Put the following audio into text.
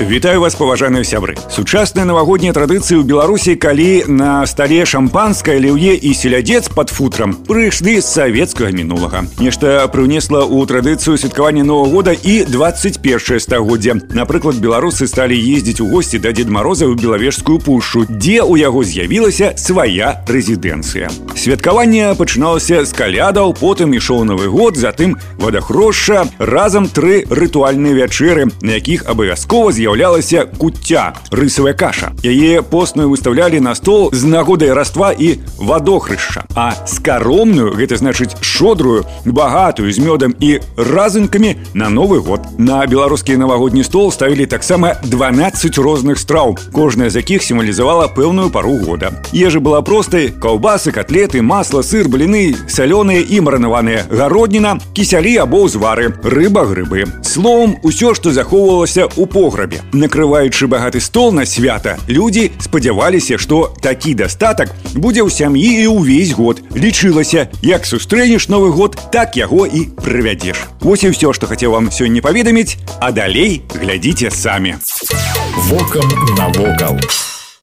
Вітаю вас паважаныя сябры сучасныя навагоднія традыцыі ў беларусі калі на стале шампанскае ліўе і селядзец под футрам прыйшлі з савецкага мінулага нешта прыўнесла ў традыцыю святкавання нового года і 21 стагоддзя напрыклад беларусы сталі ездзіць у госці да дзед мароза ў белавежскую пушшу дзе ў яго з'явілася свая рэзідэнцыя святкаванне пачыналася з калядаў потым ішоў новы год затым вадахрошша разам тры рытуальныя вячэры на якіх абавязкова з'яў з'яўлялася куцця рысавая каша яе постную выставлялі на стол з нагодай раства і вадохрышча а скаромную гэта значыць шодрую багатую з мёдам і разынкамі на новы год на беларускі навагодні стол ставілі таксама 12 розных страў кожная з якіх сімвалізавала пэўную пару года ежа была простай каўбасы котлеты масла сыр бліны салёныя і маранаваныя гародніна кісялі або ўзвары рыба грыбы словом усё што захоўвалася ў пограбе накрываючы багаты стол на свята людзі спадзяваліся што такі дастатак будзе ў сям'і і ўвесь год лічылася як сустрэнеш новы год так яго і правядзеш Вось і ўсё што хацеў вам сёння паведаміць а далей глядзіце самі Вокам навокал.